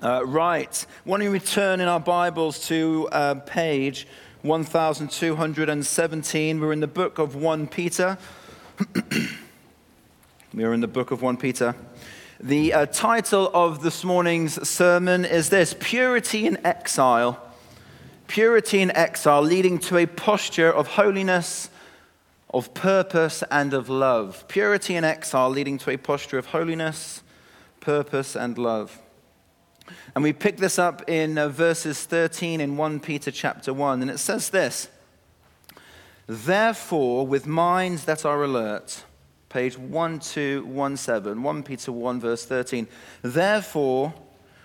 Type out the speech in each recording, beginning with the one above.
Uh, right. Don't we return in our Bibles to uh, page 1217? We're in the book of 1 Peter. We're in the book of 1 Peter. The uh, title of this morning's sermon is this Purity in Exile. Purity in exile, leading to a posture of holiness, of purpose, and of love. Purity in exile, leading to a posture of holiness, purpose, and love. And we pick this up in uh, verses 13 in 1 Peter chapter 1, and it says this Therefore, with minds that are alert, page 1217, 1 Peter 1, verse 13. Therefore,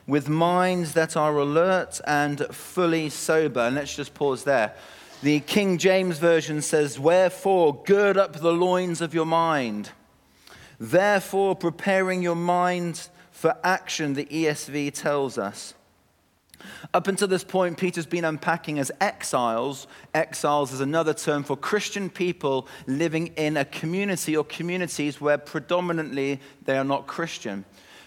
with minds that are alert and fully sober. And let's just pause there. The King James Version says, Wherefore, gird up the loins of your mind. Therefore, preparing your mind for action, the ESV tells us. Up until this point, Peter's been unpacking as exiles. Exiles is another term for Christian people living in a community or communities where predominantly they are not Christian.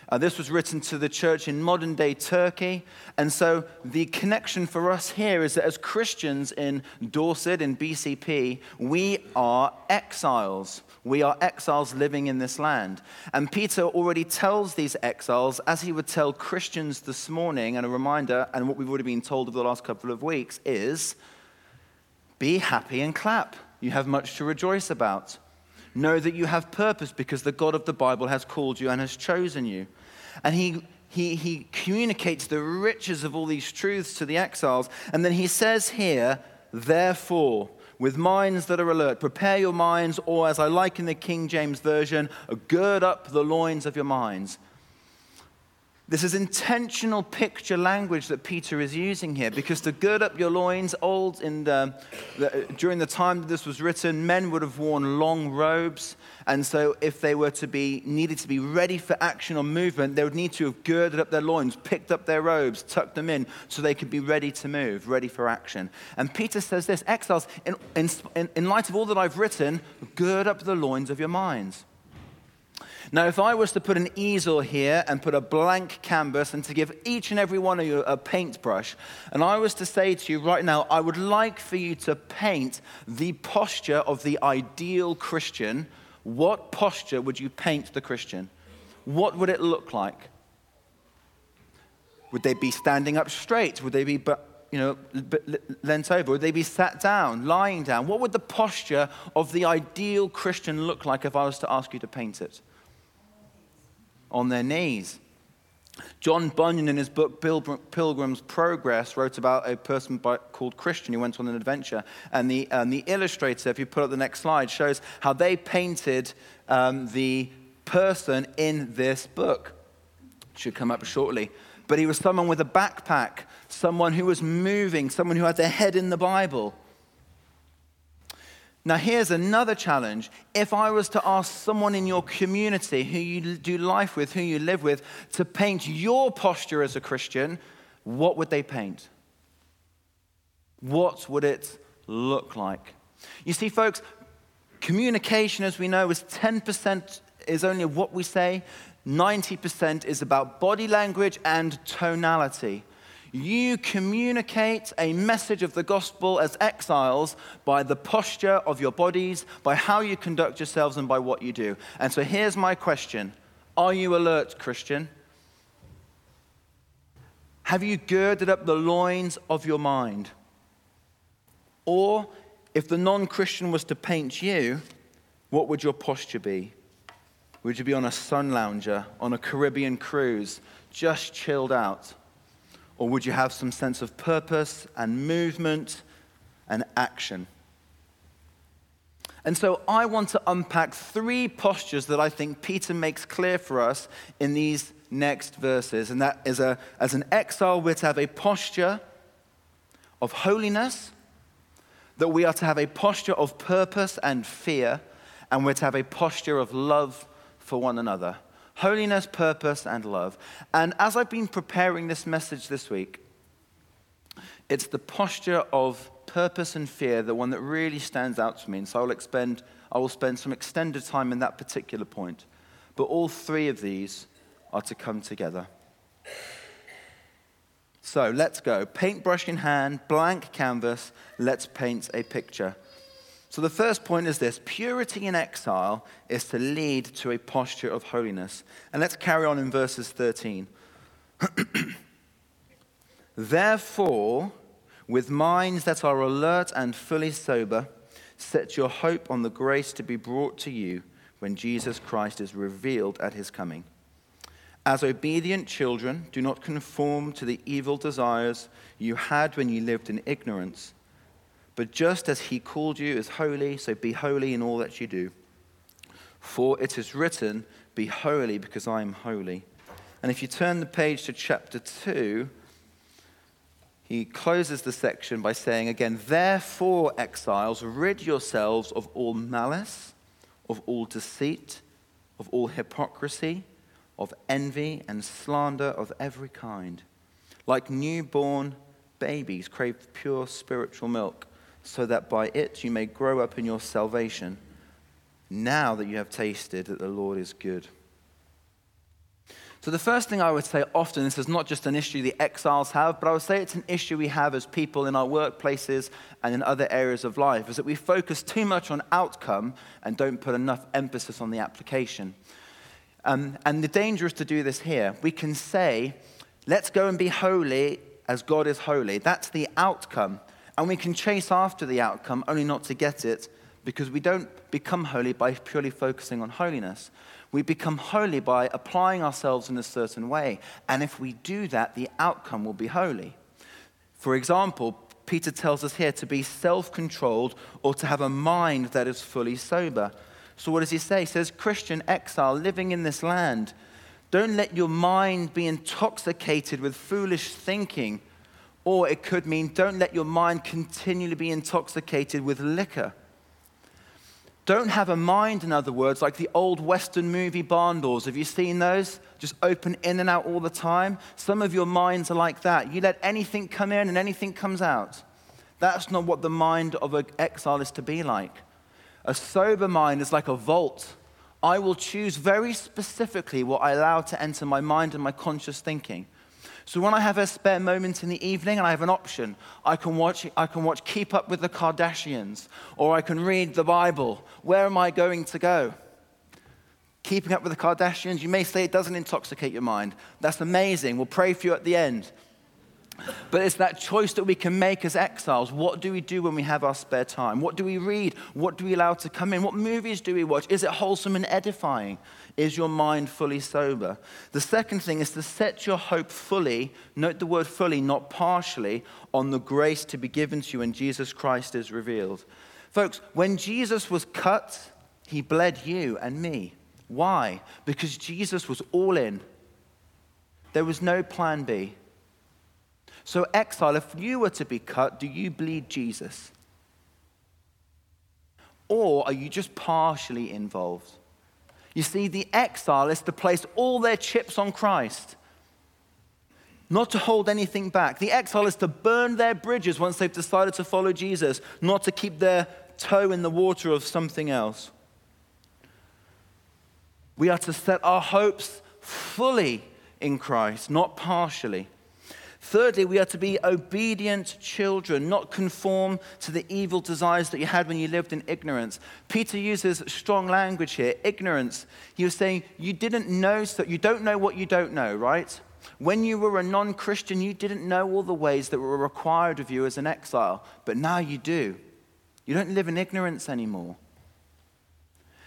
Uh, this was written to the church in modern day Turkey. And so the connection for us here is that as Christians in Dorset, in BCP, we are exiles. We are exiles living in this land. And Peter already tells these exiles, as he would tell Christians this morning, and a reminder, and what we've already been told over the last couple of weeks, is be happy and clap. You have much to rejoice about. Know that you have purpose because the God of the Bible has called you and has chosen you. And he, he, he communicates the riches of all these truths to the exiles. And then he says here, therefore, with minds that are alert, prepare your minds, or as I like in the King James Version, gird up the loins of your minds. This is intentional picture language that Peter is using here because to gird up your loins, old in the, the, during the time that this was written, men would have worn long robes. And so if they were to be needed to be ready for action or movement, they would need to have girded up their loins, picked up their robes, tucked them in so they could be ready to move, ready for action. And Peter says this exiles, in, in, in light of all that I've written, gird up the loins of your minds. Now, if I was to put an easel here and put a blank canvas and to give each and every one of you a paintbrush, and I was to say to you right now, I would like for you to paint the posture of the ideal Christian, what posture would you paint the Christian? What would it look like? Would they be standing up straight? Would they be you know, leant over? Would they be sat down, lying down? What would the posture of the ideal Christian look like if I was to ask you to paint it? On their knees. John Bunyan, in his book Pilgrim's Progress, wrote about a person by, called Christian who went on an adventure. And the, and the illustrator, if you put up the next slide, shows how they painted um, the person in this book. Should come up shortly. But he was someone with a backpack, someone who was moving, someone who had their head in the Bible. Now, here's another challenge. If I was to ask someone in your community who you do life with, who you live with, to paint your posture as a Christian, what would they paint? What would it look like? You see, folks, communication, as we know, is 10% is only what we say, 90% is about body language and tonality. You communicate a message of the gospel as exiles by the posture of your bodies, by how you conduct yourselves, and by what you do. And so here's my question Are you alert, Christian? Have you girded up the loins of your mind? Or if the non Christian was to paint you, what would your posture be? Would you be on a sun lounger, on a Caribbean cruise, just chilled out? Or would you have some sense of purpose and movement and action? And so I want to unpack three postures that I think Peter makes clear for us in these next verses. And that is a, as an exile, we're to have a posture of holiness, that we are to have a posture of purpose and fear, and we're to have a posture of love for one another holiness, purpose, and love. And as I've been preparing this message this week, it's the posture of purpose and fear, the one that really stands out to me. And so I'll expend, I will spend some extended time in that particular point. But all three of these are to come together. So let's go. Paintbrush in hand, blank canvas, let's paint a picture. So the first point is this purity in exile is to lead to a posture of holiness. And let's carry on in verses 13. Therefore, with minds that are alert and fully sober, set your hope on the grace to be brought to you when Jesus Christ is revealed at his coming. As obedient children, do not conform to the evil desires you had when you lived in ignorance. But just as he called you as holy, so be holy in all that you do. For it is written, Be holy because I am holy. And if you turn the page to chapter 2, he closes the section by saying again, Therefore, exiles, rid yourselves of all malice, of all deceit, of all hypocrisy of envy and slander of every kind. Like newborn babies, crave pure spiritual milk, so that by it you may grow up in your salvation, now that you have tasted that the Lord is good. So, the first thing I would say often, this is not just an issue the exiles have, but I would say it's an issue we have as people in our workplaces and in other areas of life, is that we focus too much on outcome and don't put enough emphasis on the application. Um, and the danger is to do this here. We can say, let's go and be holy as God is holy. That's the outcome. And we can chase after the outcome only not to get it because we don't become holy by purely focusing on holiness. We become holy by applying ourselves in a certain way. And if we do that, the outcome will be holy. For example, Peter tells us here to be self controlled or to have a mind that is fully sober. So, what does he say? He says, Christian exile living in this land, don't let your mind be intoxicated with foolish thinking. Or it could mean, don't let your mind continually be intoxicated with liquor. Don't have a mind, in other words, like the old Western movie barn doors. Have you seen those? Just open in and out all the time. Some of your minds are like that. You let anything come in and anything comes out. That's not what the mind of an exile is to be like. A sober mind is like a vault. I will choose very specifically what I allow to enter my mind and my conscious thinking. So when I have a spare moment in the evening and I have an option, I can watch, I can watch Keep Up with the Kardashians or I can read the Bible. Where am I going to go? Keeping Up with the Kardashians, you may say it doesn't intoxicate your mind. That's amazing. We'll pray for you at the end. But it's that choice that we can make as exiles. What do we do when we have our spare time? What do we read? What do we allow to come in? What movies do we watch? Is it wholesome and edifying? Is your mind fully sober? The second thing is to set your hope fully, note the word fully, not partially, on the grace to be given to you when Jesus Christ is revealed. Folks, when Jesus was cut, he bled you and me. Why? Because Jesus was all in. There was no plan B. So, exile, if you were to be cut, do you bleed Jesus? Or are you just partially involved? You see, the exile is to place all their chips on Christ, not to hold anything back. The exile is to burn their bridges once they've decided to follow Jesus, not to keep their toe in the water of something else. We are to set our hopes fully in Christ, not partially. Thirdly, we are to be obedient children, not conform to the evil desires that you had when you lived in ignorance. Peter uses strong language here ignorance. He was saying, You didn't know, so you don't know what you don't know, right? When you were a non Christian, you didn't know all the ways that were required of you as an exile, but now you do. You don't live in ignorance anymore.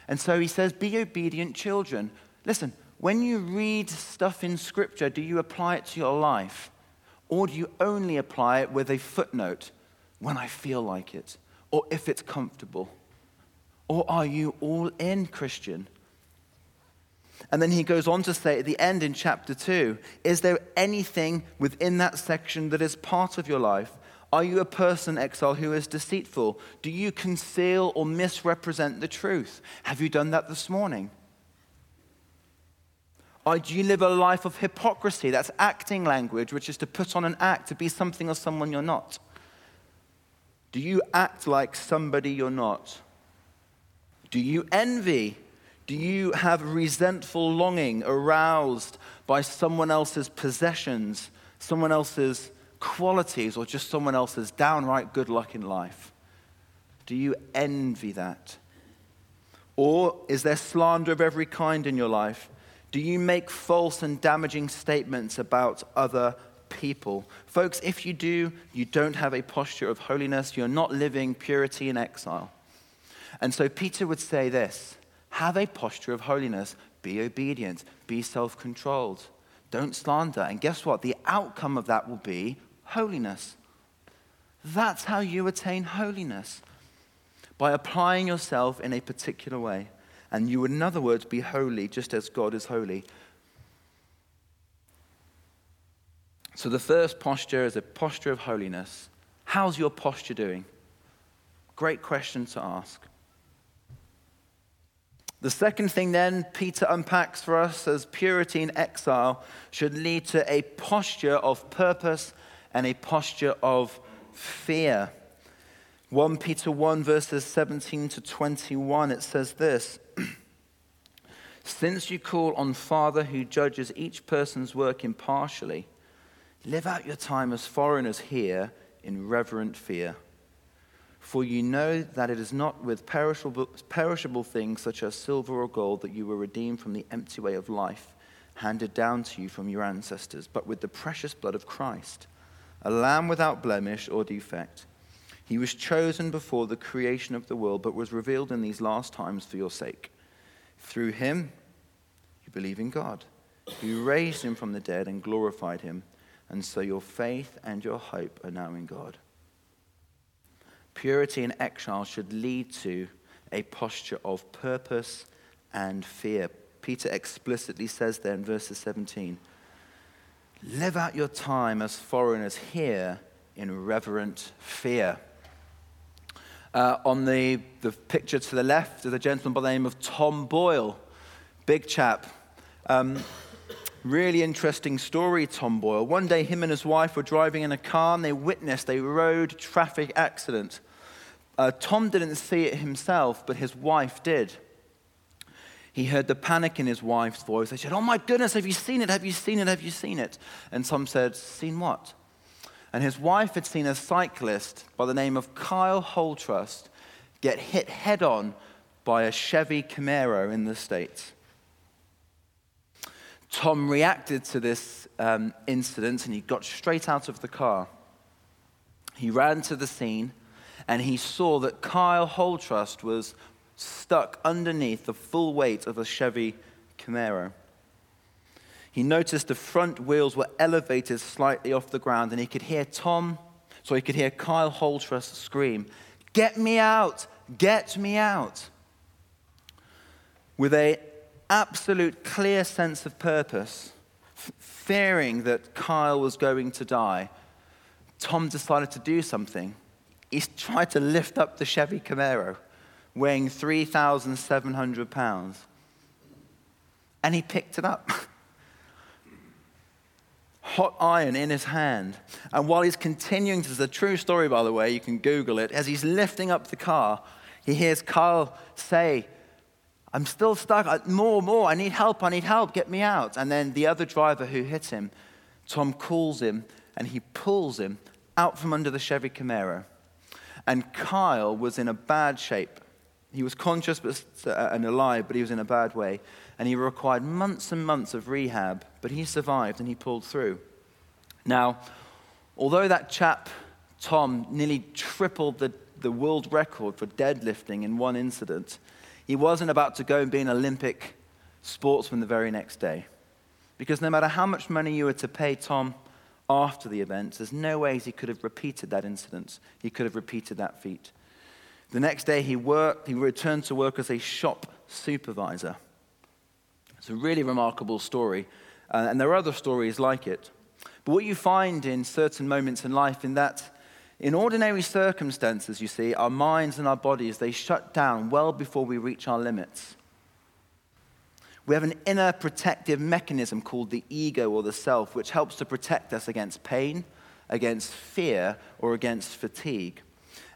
And so he says, Be obedient children. Listen, when you read stuff in Scripture, do you apply it to your life? Or do you only apply it with a footnote when I feel like it or if it's comfortable? Or are you all in, Christian? And then he goes on to say at the end in chapter 2 Is there anything within that section that is part of your life? Are you a person, exile, who is deceitful? Do you conceal or misrepresent the truth? Have you done that this morning? Or do you live a life of hypocrisy? That's acting language, which is to put on an act, to be something or someone you're not. Do you act like somebody you're not? Do you envy? Do you have resentful longing aroused by someone else's possessions someone else's qualities, or just someone else's downright good luck in life? Do you envy that? Or is there slander of every kind in your life? Do you make false and damaging statements about other people? Folks, if you do, you don't have a posture of holiness. You're not living purity in exile. And so Peter would say this have a posture of holiness. Be obedient. Be self controlled. Don't slander. And guess what? The outcome of that will be holiness. That's how you attain holiness by applying yourself in a particular way. And you in other words, be holy just as God is holy. So the first posture is a posture of holiness. How's your posture doing? Great question to ask. The second thing, then, Peter unpacks for us as purity in exile should lead to a posture of purpose and a posture of fear. 1 Peter 1, verses 17 to 21, it says this Since you call on Father who judges each person's work impartially, live out your time as foreigners here in reverent fear. For you know that it is not with perishable, perishable things such as silver or gold that you were redeemed from the empty way of life handed down to you from your ancestors, but with the precious blood of Christ, a lamb without blemish or defect. He was chosen before the creation of the world, but was revealed in these last times for your sake. Through him, you believe in God, who raised him from the dead and glorified him, and so your faith and your hope are now in God. Purity in exile should lead to a posture of purpose and fear. Peter explicitly says there in verses 17 Live out your time as foreigners here in reverent fear. Uh, on the, the picture to the left is a gentleman by the name of Tom Boyle, big chap. Um, really interesting story, Tom Boyle. One day, him and his wife were driving in a car and they witnessed a road traffic accident. Uh, Tom didn't see it himself, but his wife did. He heard the panic in his wife's voice. They said, Oh my goodness, have you seen it? Have you seen it? Have you seen it? And Tom said, Seen what? And his wife had seen a cyclist by the name of Kyle Holtrust get hit head on by a Chevy Camaro in the States. Tom reacted to this um, incident and he got straight out of the car. He ran to the scene and he saw that Kyle Holtrust was stuck underneath the full weight of a Chevy Camaro he noticed the front wheels were elevated slightly off the ground, and he could hear Tom, so he could hear Kyle Holtrust scream, Get me out! Get me out! With a absolute clear sense of purpose, f- fearing that Kyle was going to die, Tom decided to do something. He tried to lift up the Chevy Camaro, weighing 3,700 pounds, and he picked it up. hot iron in his hand. And while he's continuing, this is a true story, by the way, you can Google it. As he's lifting up the car, he hears Carl say, I'm still stuck. More, more. I need help. I need help. Get me out. And then the other driver who hit him, Tom calls him and he pulls him out from under the Chevy Camaro. And Kyle was in a bad shape. He was conscious uh, and alive, but he was in a bad way. And he required months and months of rehab, but he survived and he pulled through. Now, although that chap, Tom, nearly tripled the, the world record for deadlifting in one incident, he wasn't about to go and be an Olympic sportsman the very next day. Because no matter how much money you were to pay Tom after the event, there's no ways he could have repeated that incident. He could have repeated that feat. The next day, he worked, he returned to work as a shop supervisor. It's a really remarkable story, uh, and there are other stories like it. But what you find in certain moments in life, in that in ordinary circumstances, you see, our minds and our bodies, they shut down well before we reach our limits. We have an inner protective mechanism called the ego or the self, which helps to protect us against pain, against fear, or against fatigue.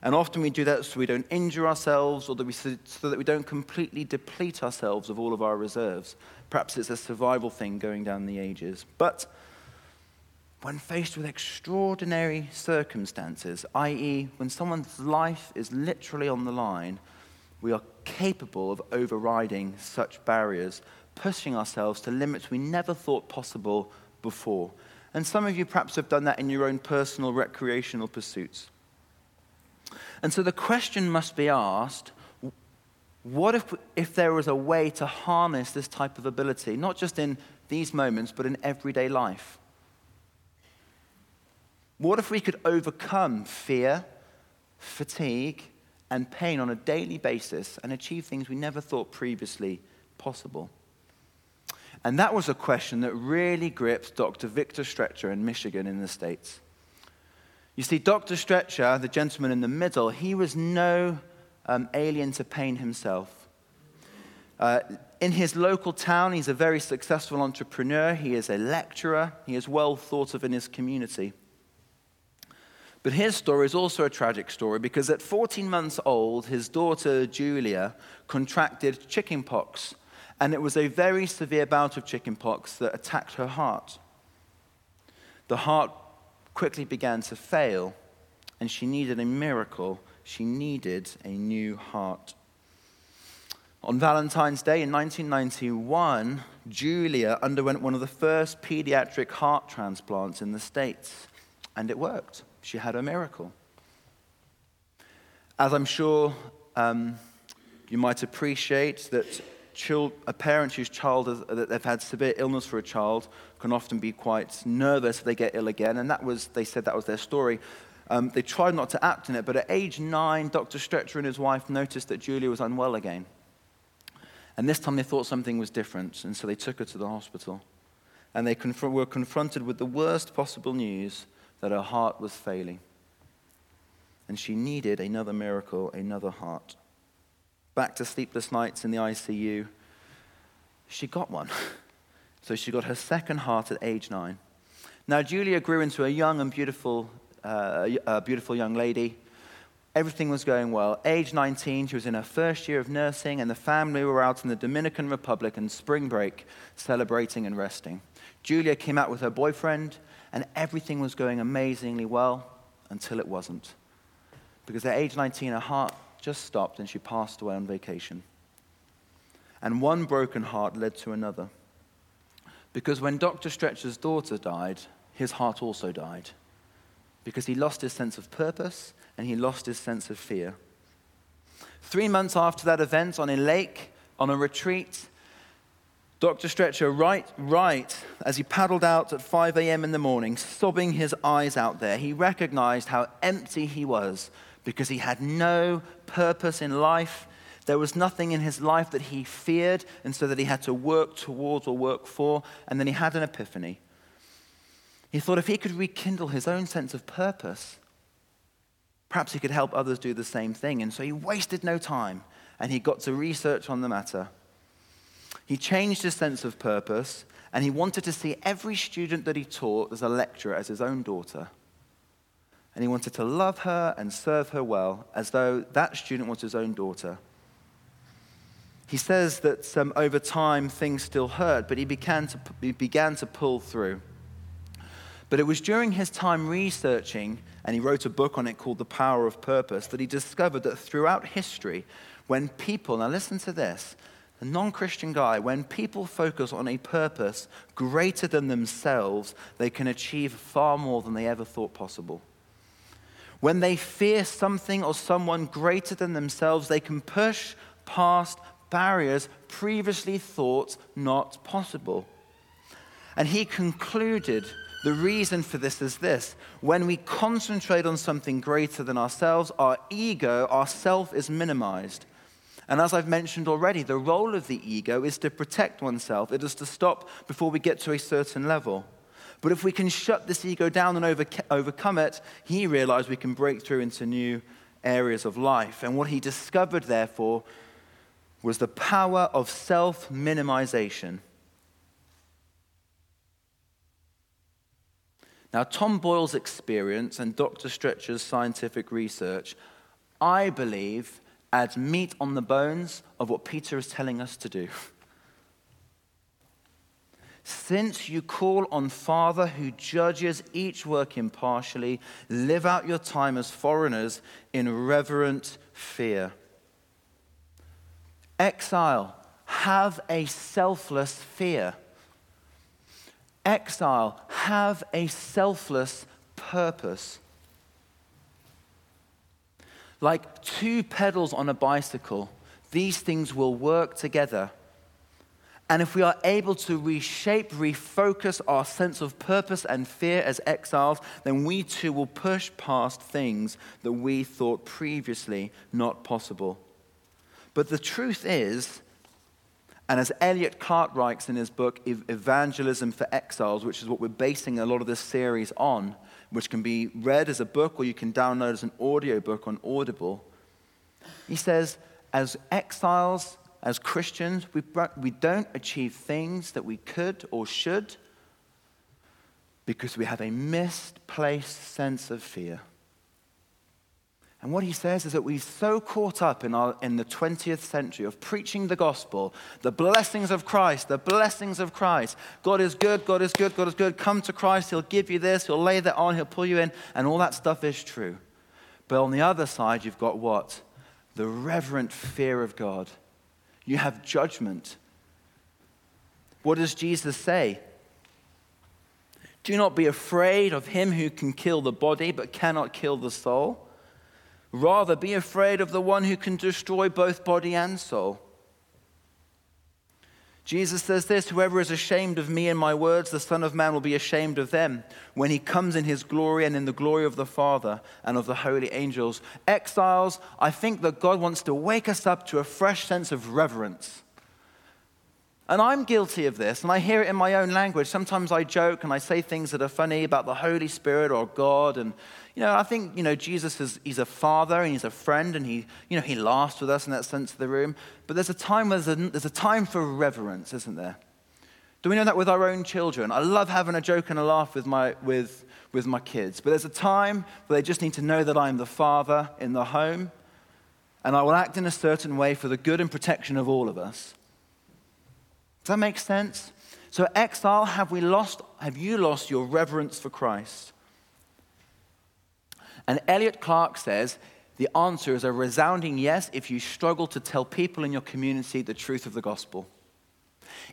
And often we do that so we don't injure ourselves or that we, so that we don't completely deplete ourselves of all of our reserves. Perhaps it's a survival thing going down the ages. But when faced with extraordinary circumstances, i.e., when someone's life is literally on the line, we are capable of overriding such barriers, pushing ourselves to limits we never thought possible before. And some of you perhaps have done that in your own personal recreational pursuits. And so the question must be asked what if, if there was a way to harness this type of ability, not just in these moments, but in everyday life? What if we could overcome fear, fatigue, and pain on a daily basis and achieve things we never thought previously possible? And that was a question that really gripped Dr. Victor Strecher in Michigan in the States. You see, Dr. Strecher, the gentleman in the middle, he was no um, alien to pain himself. Uh, in his local town, he's a very successful entrepreneur. He is a lecturer. He is well thought of in his community. But his story is also a tragic story because at 14 months old, his daughter Julia contracted chickenpox, and it was a very severe bout of chickenpox that attacked her heart. The heart quickly began to fail, and she needed a miracle. She needed a new heart. On Valentine's Day in 1991, Julia underwent one of the first pediatric heart transplants in the States, and it worked she had a miracle. As I'm sure um, you might appreciate, that a parent whose child has, that they've had severe illness for a child can often be quite nervous if they get ill again, and that was they said that was their story. Um, they tried not to act in it, but at age nine, Dr. Strecher and his wife noticed that Julia was unwell again. And this time they thought something was different, and so they took her to the hospital. And they conf- were confronted with the worst possible news that her heart was failing. And she needed another miracle, another heart. Back to sleepless nights in the ICU, she got one. So she got her second heart at age nine. Now, Julia grew into a young and beautiful, uh, a beautiful young lady. Everything was going well. Age 19, she was in her first year of nursing, and the family were out in the Dominican Republic on spring break, celebrating and resting. Julia came out with her boyfriend, and everything was going amazingly well until it wasn't. Because at age 19, her heart just stopped and she passed away on vacation. And one broken heart led to another. Because when Dr. Strecher's daughter died, his heart also died. Because he lost his sense of purpose and he lost his sense of fear. Three months after that event, on a lake, on a retreat, Dr. Strecher, right, right as he paddled out at 5 a.m. in the morning, sobbing his eyes out there, he recognized how empty he was because he had no purpose in life. There was nothing in his life that he feared, and so that he had to work towards or work for. And then he had an epiphany. He thought if he could rekindle his own sense of purpose, perhaps he could help others do the same thing. And so he wasted no time and he got to research on the matter. He changed his sense of purpose, and he wanted to see every student that he taught as a lecturer as his own daughter. And he wanted to love her and serve her well, as though that student was his own daughter. He says that um, over time things still hurt, but he began, to, he began to pull through. But it was during his time researching, and he wrote a book on it called The Power of Purpose, that he discovered that throughout history, when people, now listen to this, a non Christian guy, when people focus on a purpose greater than themselves, they can achieve far more than they ever thought possible. When they fear something or someone greater than themselves, they can push past barriers previously thought not possible. And he concluded the reason for this is this when we concentrate on something greater than ourselves, our ego, our self is minimized. And as I've mentioned already, the role of the ego is to protect oneself, it is to stop before we get to a certain level. But if we can shut this ego down and over, overcome it, he realized we can break through into new areas of life. And what he discovered, therefore, was the power of self minimization. Now, Tom Boyle's experience and Dr. Strecher's scientific research, I believe, adds meat on the bones of what Peter is telling us to do. Since you call on Father who judges each work impartially, live out your time as foreigners in reverent fear. Exile, have a selfless fear. Exile, have a selfless purpose. Like two pedals on a bicycle, these things will work together and if we are able to reshape, refocus our sense of purpose and fear as exiles, then we too will push past things that we thought previously not possible. But the truth is, and as Elliot Clark writes in his book, Evangelism for Exiles, which is what we're basing a lot of this series on, which can be read as a book or you can download as an audio book on Audible, he says, as exiles, as Christians, we, we don't achieve things that we could or should because we have a misplaced sense of fear. And what he says is that we're so caught up in, our, in the 20th century of preaching the gospel, the blessings of Christ, the blessings of Christ. God is good, God is good, God is good. Come to Christ, He'll give you this, He'll lay that on, He'll pull you in, and all that stuff is true. But on the other side, you've got what? The reverent fear of God you have judgment. What does Jesus say? Do not be afraid of him who can kill the body but cannot kill the soul. Rather, be afraid of the one who can destroy both body and soul. Jesus says this Whoever is ashamed of me and my words, the Son of Man will be ashamed of them when he comes in his glory and in the glory of the Father and of the holy angels. Exiles, I think that God wants to wake us up to a fresh sense of reverence. And I'm guilty of this, and I hear it in my own language. Sometimes I joke and I say things that are funny about the Holy Spirit or God, and you know, I think, you know, Jesus is he's a father and he's a friend and he, you know, he laughs with us in that sense of the room. But there's a time there's a, there's a time for reverence, isn't there? Do we know that with our own children? I love having a joke and a laugh with my, with, with my kids. But there's a time where they just need to know that I'm the father in the home and I will act in a certain way for the good and protection of all of us. Does that make sense? So, exile, have we lost, have you lost your reverence for Christ? And Elliot Clark says the answer is a resounding yes if you struggle to tell people in your community the truth of the gospel.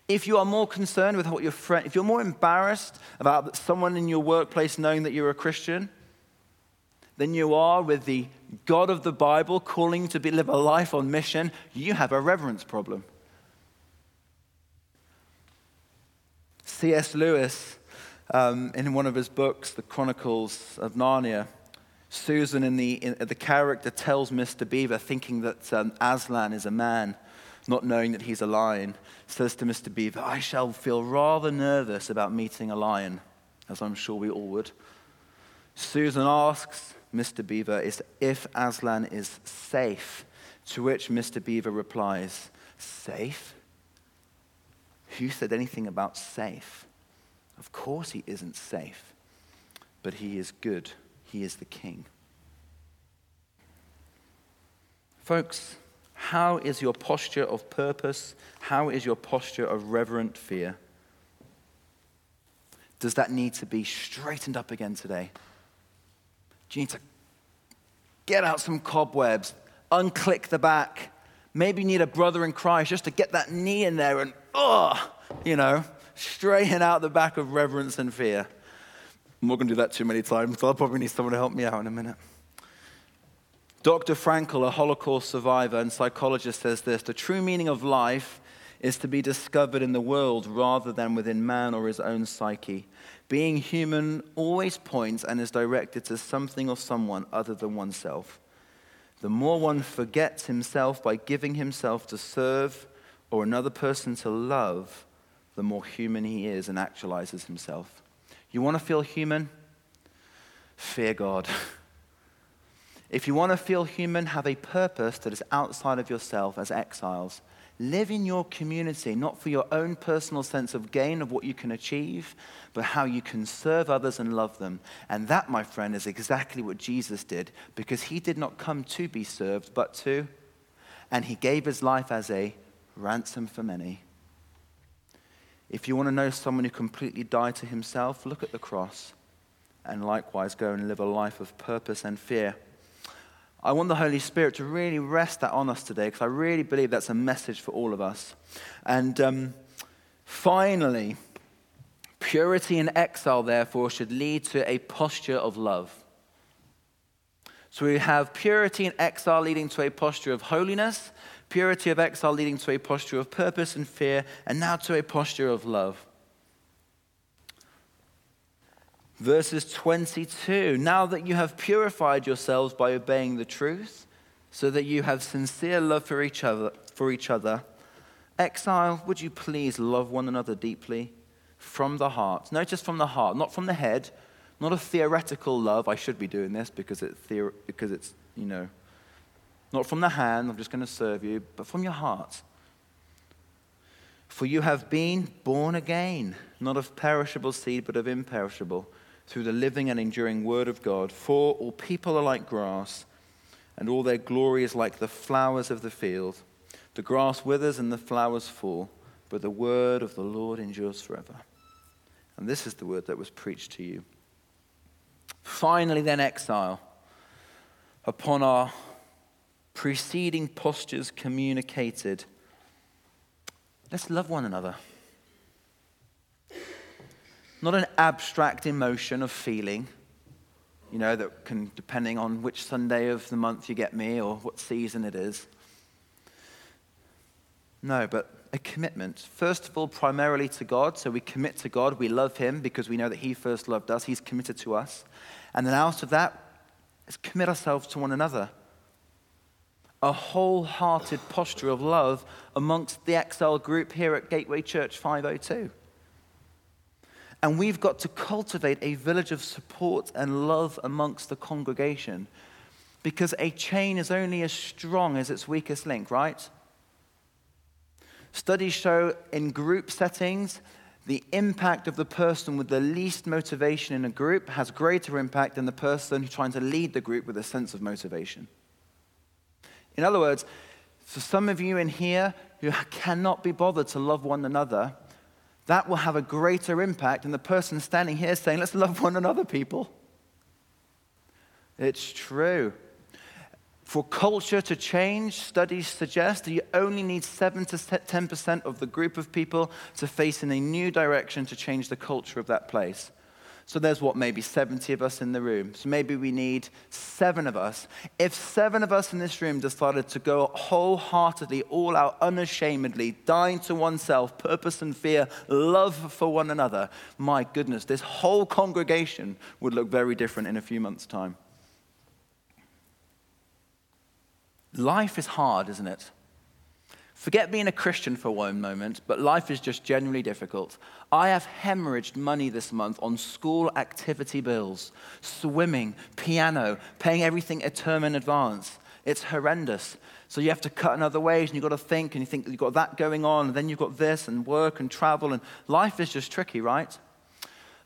If you are more concerned with what your friend, if you're more embarrassed about someone in your workplace knowing that you're a Christian, than you are with the God of the Bible calling to be, live a life on mission, you have a reverence problem. C.S. Lewis, um, in one of his books, The Chronicles of Narnia, Susan, in the, in, the character, tells Mr. Beaver, thinking that um, Aslan is a man, not knowing that he's a lion, says to Mr. Beaver, I shall feel rather nervous about meeting a lion, as I'm sure we all would. Susan asks Mr. Beaver is if Aslan is safe, to which Mr. Beaver replies, Safe? Who said anything about safe? Of course he isn't safe, but he is good. He is the king. Folks, how is your posture of purpose? How is your posture of reverent fear? Does that need to be straightened up again today? Do you need to get out some cobwebs, unclick the back? Maybe you need a brother in Christ just to get that knee in there and, oh, you know, straighten out the back of reverence and fear. I'm not going to do that too many times, so I'll probably need someone to help me out in a minute. Dr. Frankl, a Holocaust survivor and psychologist, says this The true meaning of life is to be discovered in the world rather than within man or his own psyche. Being human always points and is directed to something or someone other than oneself. The more one forgets himself by giving himself to serve or another person to love, the more human he is and actualizes himself. You want to feel human? Fear God. If you want to feel human, have a purpose that is outside of yourself as exiles. Live in your community, not for your own personal sense of gain of what you can achieve, but how you can serve others and love them. And that, my friend, is exactly what Jesus did, because he did not come to be served, but to, and he gave his life as a ransom for many. If you want to know someone who completely died to himself, look at the cross and likewise go and live a life of purpose and fear. I want the Holy Spirit to really rest that on us today because I really believe that's a message for all of us. And um, finally, purity in exile, therefore, should lead to a posture of love. So we have purity in exile leading to a posture of holiness, purity of exile leading to a posture of purpose and fear, and now to a posture of love. Verses 22 Now that you have purified yourselves by obeying the truth, so that you have sincere love for each other, for each other, exile, would you please love one another deeply from the heart? Notice from the heart, not from the head, not a theoretical love. I should be doing this because, it because it's, you know, not from the hand, I'm just going to serve you, but from your heart. For you have been born again, not of perishable seed, but of imperishable through the living and enduring word of God. For all people are like grass, and all their glory is like the flowers of the field. The grass withers and the flowers fall, but the word of the Lord endures forever. And this is the word that was preached to you. Finally, then, exile. Upon our preceding postures communicated, let's love one another not an abstract emotion of feeling, you know, that can, depending on which Sunday of the month you get me or what season it is. No, but a commitment. First of all, primarily to God. So we commit to God. We love Him because we know that He first loved us. He's committed to us. And then out of that, let's commit ourselves to one another. A wholehearted posture of love amongst the exile group here at Gateway Church 502. And we've got to cultivate a village of support and love amongst the congregation because a chain is only as strong as its weakest link, right? Studies show in group settings, the impact of the person with the least motivation in a group has greater impact than the person who's trying to lead the group with a sense of motivation. In other words, for some of you in here who cannot be bothered to love one another, that will have a greater impact than the person standing here saying, let's love one another, people. It's true. For culture to change, studies suggest that you only need 7 to 10% of the group of people to face in a new direction to change the culture of that place. So there's what, maybe 70 of us in the room. So maybe we need seven of us. If seven of us in this room decided to go wholeheartedly, all out, unashamedly, dying to oneself, purpose and fear, love for one another, my goodness, this whole congregation would look very different in a few months' time. Life is hard, isn't it? Forget being a Christian for one moment, but life is just generally difficult. I have hemorrhaged money this month on school activity bills, swimming, piano, paying everything a term in advance. It's horrendous. So you have to cut in other ways, and you've got to think, and you think you've got that going on, and then you've got this, and work, and travel, and life is just tricky, right?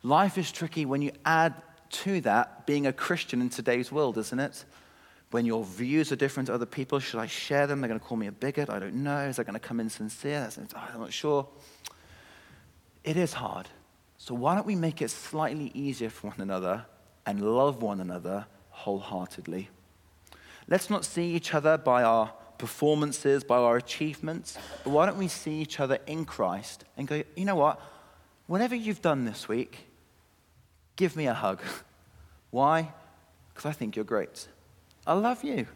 Life is tricky when you add to that being a Christian in today's world, isn't it? When your views are different to other people, should I share them? They're going to call me a bigot. I don't know. Is that going to come in sincere? I'm not sure. It is hard. So why don't we make it slightly easier for one another and love one another wholeheartedly? Let's not see each other by our performances, by our achievements, but why don't we see each other in Christ and go, you know what? Whatever you've done this week, give me a hug. Why? Because I think you're great. I love you.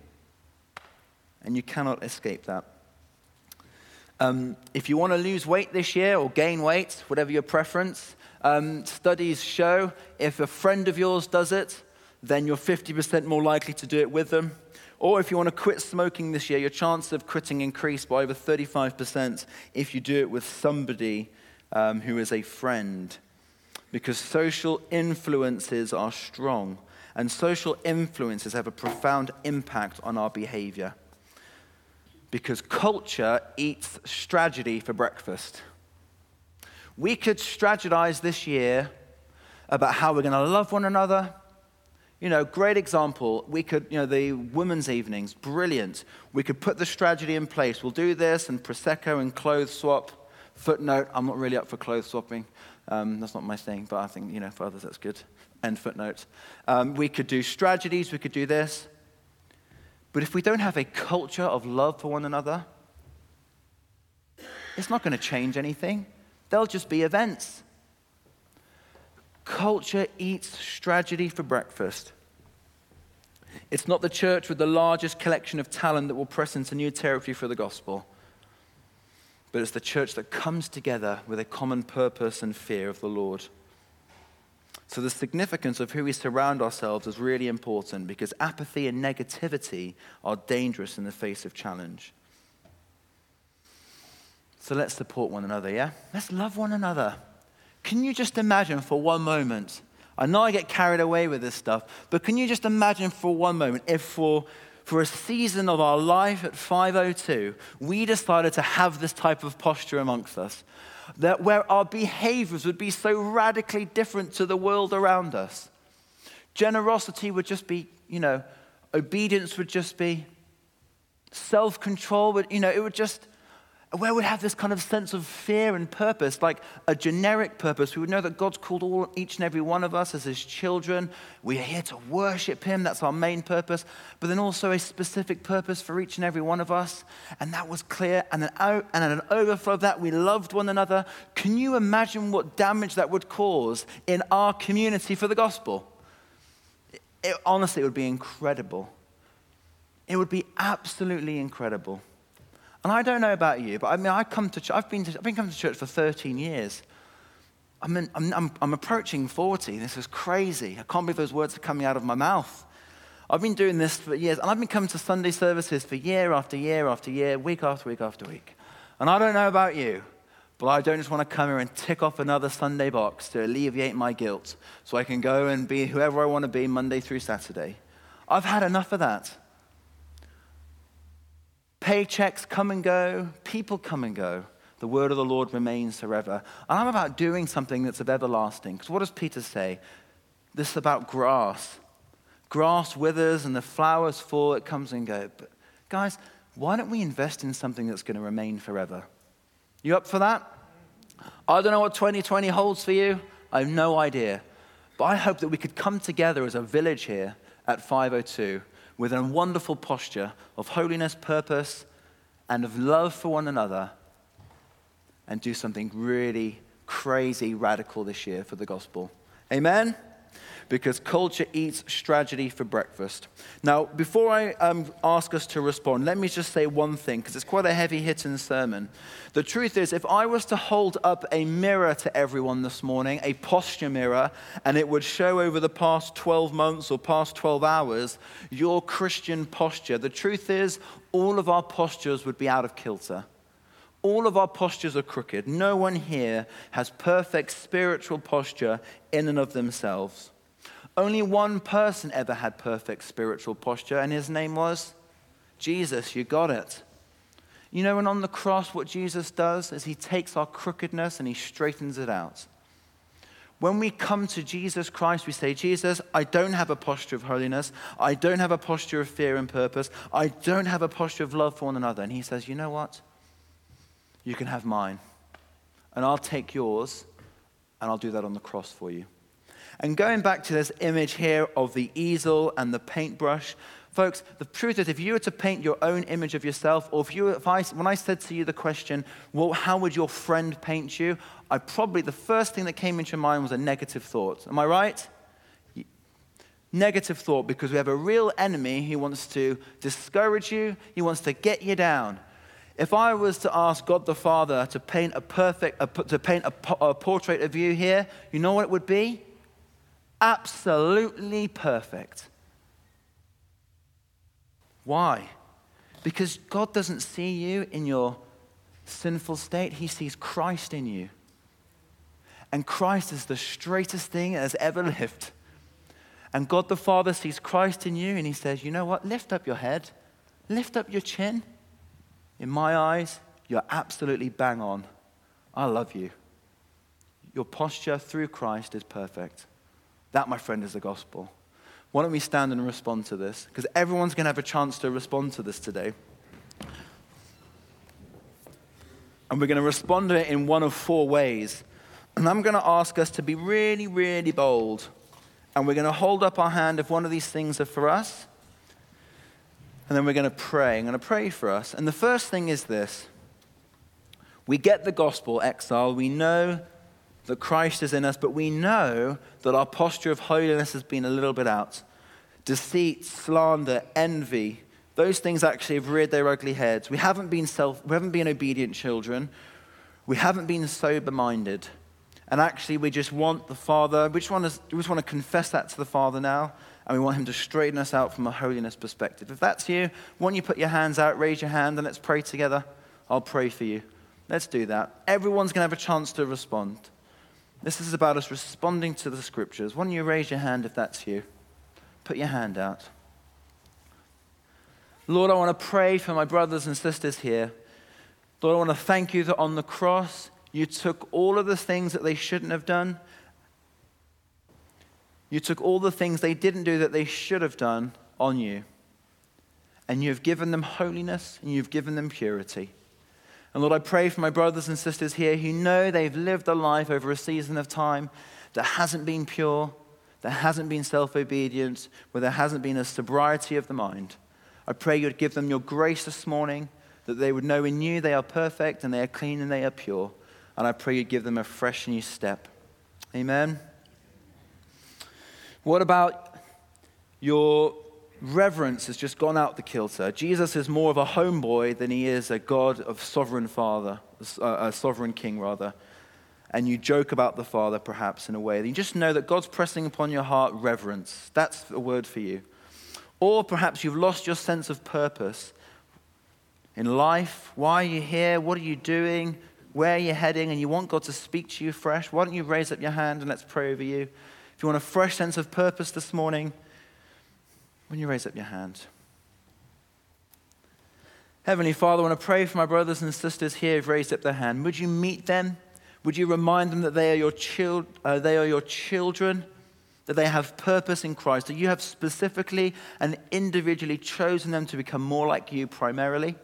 And you cannot escape that. Um, if you want to lose weight this year or gain weight, whatever your preference, um, studies show if a friend of yours does it, then you're 50% more likely to do it with them. Or if you want to quit smoking this year, your chance of quitting increase by over 35% if you do it with somebody um, who is a friend. Because social influences are strong and social influences have a profound impact on our behavior. Because culture eats strategy for breakfast. We could strategize this year about how we're going to love one another. You know, great example. We could, you know, the women's evenings, brilliant. We could put the strategy in place. We'll do this and Prosecco and clothes swap Footnote, I'm not really up for clothes swapping. Um, that's not my thing, but I think, you know, for others that's good. End footnote. Um, we could do strategies, we could do this. But if we don't have a culture of love for one another, it's not going to change anything. They'll just be events. Culture eats strategy for breakfast. It's not the church with the largest collection of talent that will press into new territory for the gospel, but it's the church that comes together with a common purpose and fear of the Lord. So, the significance of who we surround ourselves is really important because apathy and negativity are dangerous in the face of challenge. So, let's support one another, yeah? Let's love one another. Can you just imagine for one moment? I know I get carried away with this stuff, but can you just imagine for one moment if for, for a season of our life at 502, we decided to have this type of posture amongst us? That where our behaviors would be so radically different to the world around us. Generosity would just be, you know, obedience would just be, self control would, you know, it would just, where we'd have this kind of sense of fear and purpose, like a generic purpose. We would know that God's called all, each and every one of us as His children. We are here to worship Him. That's our main purpose. But then also a specific purpose for each and every one of us. And that was clear. And out, and an overflow of that, we loved one another. Can you imagine what damage that would cause in our community for the gospel? It, honestly, it would be incredible. It would be absolutely incredible. And I don't know about you, but I mean, I come to, I've, been to, I've been coming to church for 13 years. I'm, in, I'm, I'm, I'm approaching 40. This is crazy. I can't believe those words are coming out of my mouth. I've been doing this for years, and I've been coming to Sunday services for year after year after year, week after week after week. And I don't know about you, but I don't just want to come here and tick off another Sunday box to alleviate my guilt so I can go and be whoever I want to be Monday through Saturday. I've had enough of that. Paychecks come and go, people come and go. The word of the Lord remains forever. And I'm about doing something that's of everlasting. Because what does Peter say? This is about grass. Grass withers and the flowers fall, it comes and goes. But guys, why don't we invest in something that's going to remain forever? You up for that? I don't know what 2020 holds for you. I have no idea. But I hope that we could come together as a village here at 502 with a wonderful posture of holiness, purpose, and of love for one another and do something really crazy, radical this year for the gospel. Amen? Because culture eats strategy for breakfast. Now, before I um, ask us to respond, let me just say one thing, because it's quite a heavy hitting sermon. The truth is, if I was to hold up a mirror to everyone this morning, a posture mirror, and it would show over the past 12 months or past 12 hours your Christian posture, the truth is, all of our postures would be out of kilter. All of our postures are crooked. No one here has perfect spiritual posture in and of themselves. Only one person ever had perfect spiritual posture, and his name was Jesus. You got it. You know, and on the cross, what Jesus does is he takes our crookedness and he straightens it out. When we come to Jesus Christ, we say, Jesus, I don't have a posture of holiness. I don't have a posture of fear and purpose. I don't have a posture of love for one another. And he says, You know what? You can have mine. And I'll take yours, and I'll do that on the cross for you. And going back to this image here of the easel and the paintbrush, folks, the truth is, if you were to paint your own image of yourself, or if you, if I, when I said to you the question, well, how would your friend paint you? I probably, the first thing that came into your mind was a negative thought. Am I right? Negative thought because we have a real enemy who wants to discourage you, he wants to get you down. If I was to ask God the Father to paint a perfect, a, to paint a, a portrait of you here, you know what it would be? Absolutely perfect. Why? Because God doesn't see you in your sinful state, He sees Christ in you. And Christ is the straightest thing that has ever lived. And God the Father sees Christ in you and He says, You know what? Lift up your head, lift up your chin. In my eyes, you're absolutely bang on. I love you. Your posture through Christ is perfect. That, my friend, is the gospel. Why don't we stand and respond to this? Because everyone's going to have a chance to respond to this today. And we're going to respond to it in one of four ways. And I'm going to ask us to be really, really bold. And we're going to hold up our hand if one of these things are for us. And then we're going to pray. I'm going to pray for us. And the first thing is this we get the gospel, exile. We know that Christ is in us, but we know that our posture of holiness has been a little bit out. Deceit, slander, envy, those things actually have reared their ugly heads. We haven't been self, we haven't been obedient children. We haven't been sober minded. And actually, we just want the Father, we just, want to, we just want to confess that to the Father now, and we want Him to straighten us out from a holiness perspective. If that's you, why don't you put your hands out, raise your hand, and let's pray together? I'll pray for you. Let's do that. Everyone's going to have a chance to respond. This is about us responding to the scriptures. Why don't you raise your hand if that's you? Put your hand out. Lord, I want to pray for my brothers and sisters here. Lord, I want to thank you that on the cross, you took all of the things that they shouldn't have done. You took all the things they didn't do that they should have done on you. And you've given them holiness and you've given them purity. And Lord, I pray for my brothers and sisters here who know they've lived a life over a season of time that hasn't been pure, that hasn't been self obedient, where there hasn't been a sobriety of the mind. I pray you'd give them your grace this morning, that they would know in you they are perfect and they are clean and they are pure. And I pray you'd give them a fresh new step. Amen. What about your reverence has just gone out the kilter? Jesus is more of a homeboy than he is a God of sovereign father, a sovereign king, rather. And you joke about the Father perhaps in a way. You just know that God's pressing upon your heart reverence. That's a word for you. Or perhaps you've lost your sense of purpose in life. Why are you here? What are you doing? Where are you heading? And you want God to speak to you fresh. Why don't you raise up your hand and let's pray over you? If you want a fresh sense of purpose this morning, when you raise up your hand. Heavenly Father, when I pray for my brothers and sisters here who've raised up their hand. Would you meet them? Would you remind them that they are your, chil- uh, they are your children? that they have purpose in Christ, that you have specifically and individually chosen them to become more like you primarily,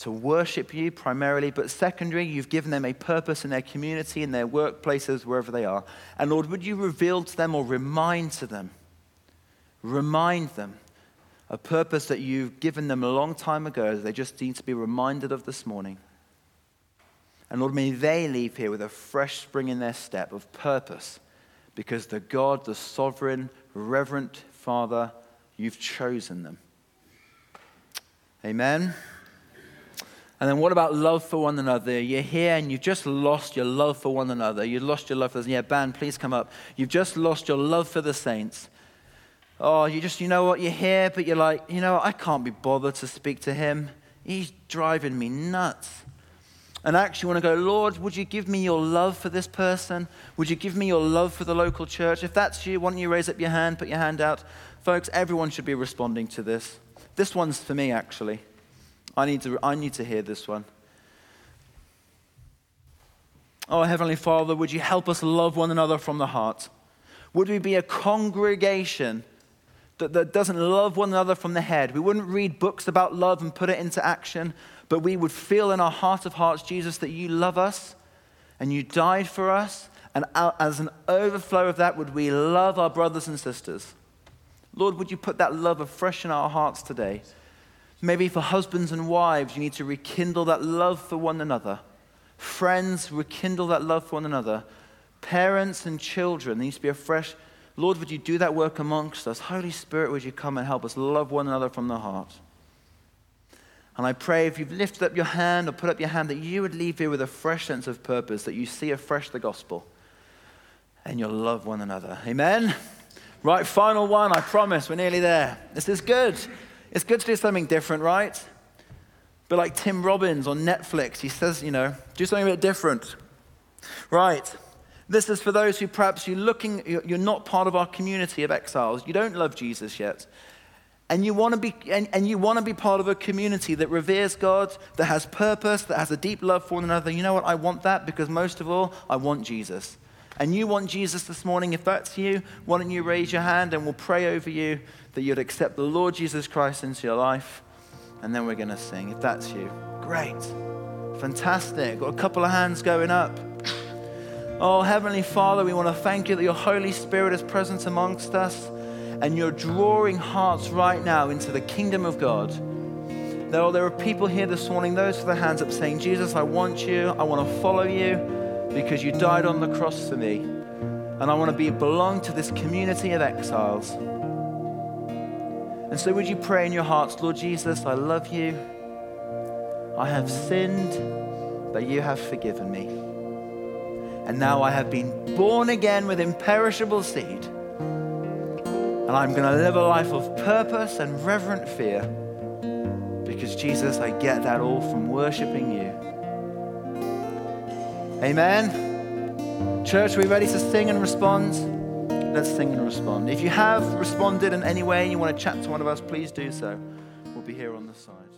to worship you primarily, but secondary, you've given them a purpose in their community, in their workplaces, wherever they are. And Lord, would you reveal to them or remind to them, remind them a purpose that you've given them a long time ago they just need to be reminded of this morning. And Lord, may they leave here with a fresh spring in their step of purpose because the God, the sovereign, reverent Father, you've chosen them. Amen. And then what about love for one another? You're here and you've just lost your love for one another. You've lost your love for, yeah, band, please come up. You've just lost your love for the saints. Oh, you just, you know what, you're here, but you're like, you know, I can't be bothered to speak to him. He's driving me nuts and actually want to go, Lord, would you give me your love for this person? Would you give me your love for the local church? If that's you, why don't you raise up your hand, put your hand out? Folks, everyone should be responding to this. This one's for me, actually. I need to, I need to hear this one. Oh, Heavenly Father, would you help us love one another from the heart? Would we be a congregation that, that doesn't love one another from the head? We wouldn't read books about love and put it into action, but we would feel in our heart of hearts, Jesus, that you love us and you died for us. And as an overflow of that, would we love our brothers and sisters? Lord, would you put that love afresh in our hearts today? Maybe for husbands and wives, you need to rekindle that love for one another. Friends, rekindle that love for one another. Parents and children, there needs to be a fresh. Lord, would you do that work amongst us? Holy Spirit, would you come and help us love one another from the heart? And I pray if you've lifted up your hand or put up your hand, that you would leave here with a fresh sense of purpose, that you see afresh the gospel and you'll love one another. Amen? Right, final one, I promise, we're nearly there. This is good. It's good to do something different, right? But like Tim Robbins on Netflix, he says, you know, do something a bit different. Right. This is for those who perhaps you're looking, you're not part of our community of exiles. You don't love Jesus yet and you want to be and, and you want to be part of a community that reveres God, that has purpose, that has a deep love for one another. You know what? I want that because most of all, I want Jesus. And you want Jesus this morning. If that's you, why don't you raise your hand and we'll pray over you that you'd accept the Lord Jesus Christ into your life. And then we're going to sing. If that's you, great. Fantastic. Got a couple of hands going up. Oh, Heavenly Father, we want to thank you that your Holy Spirit is present amongst us and you're drawing hearts right now into the kingdom of God. Now, there are people here this morning, those with their hands up, saying, Jesus, I want you. I want to follow you because you died on the cross for me. And I want to be belong to this community of exiles. And so, would you pray in your hearts, Lord Jesus, I love you. I have sinned, but you have forgiven me. And now I have been born again with imperishable seed. And I'm going to live a life of purpose and reverent fear because, Jesus, I get that all from worshiping you. Amen. Church, are we ready to sing and respond? Let's sing and respond. If you have responded in any way and you want to chat to one of us, please do so. We'll be here on the side.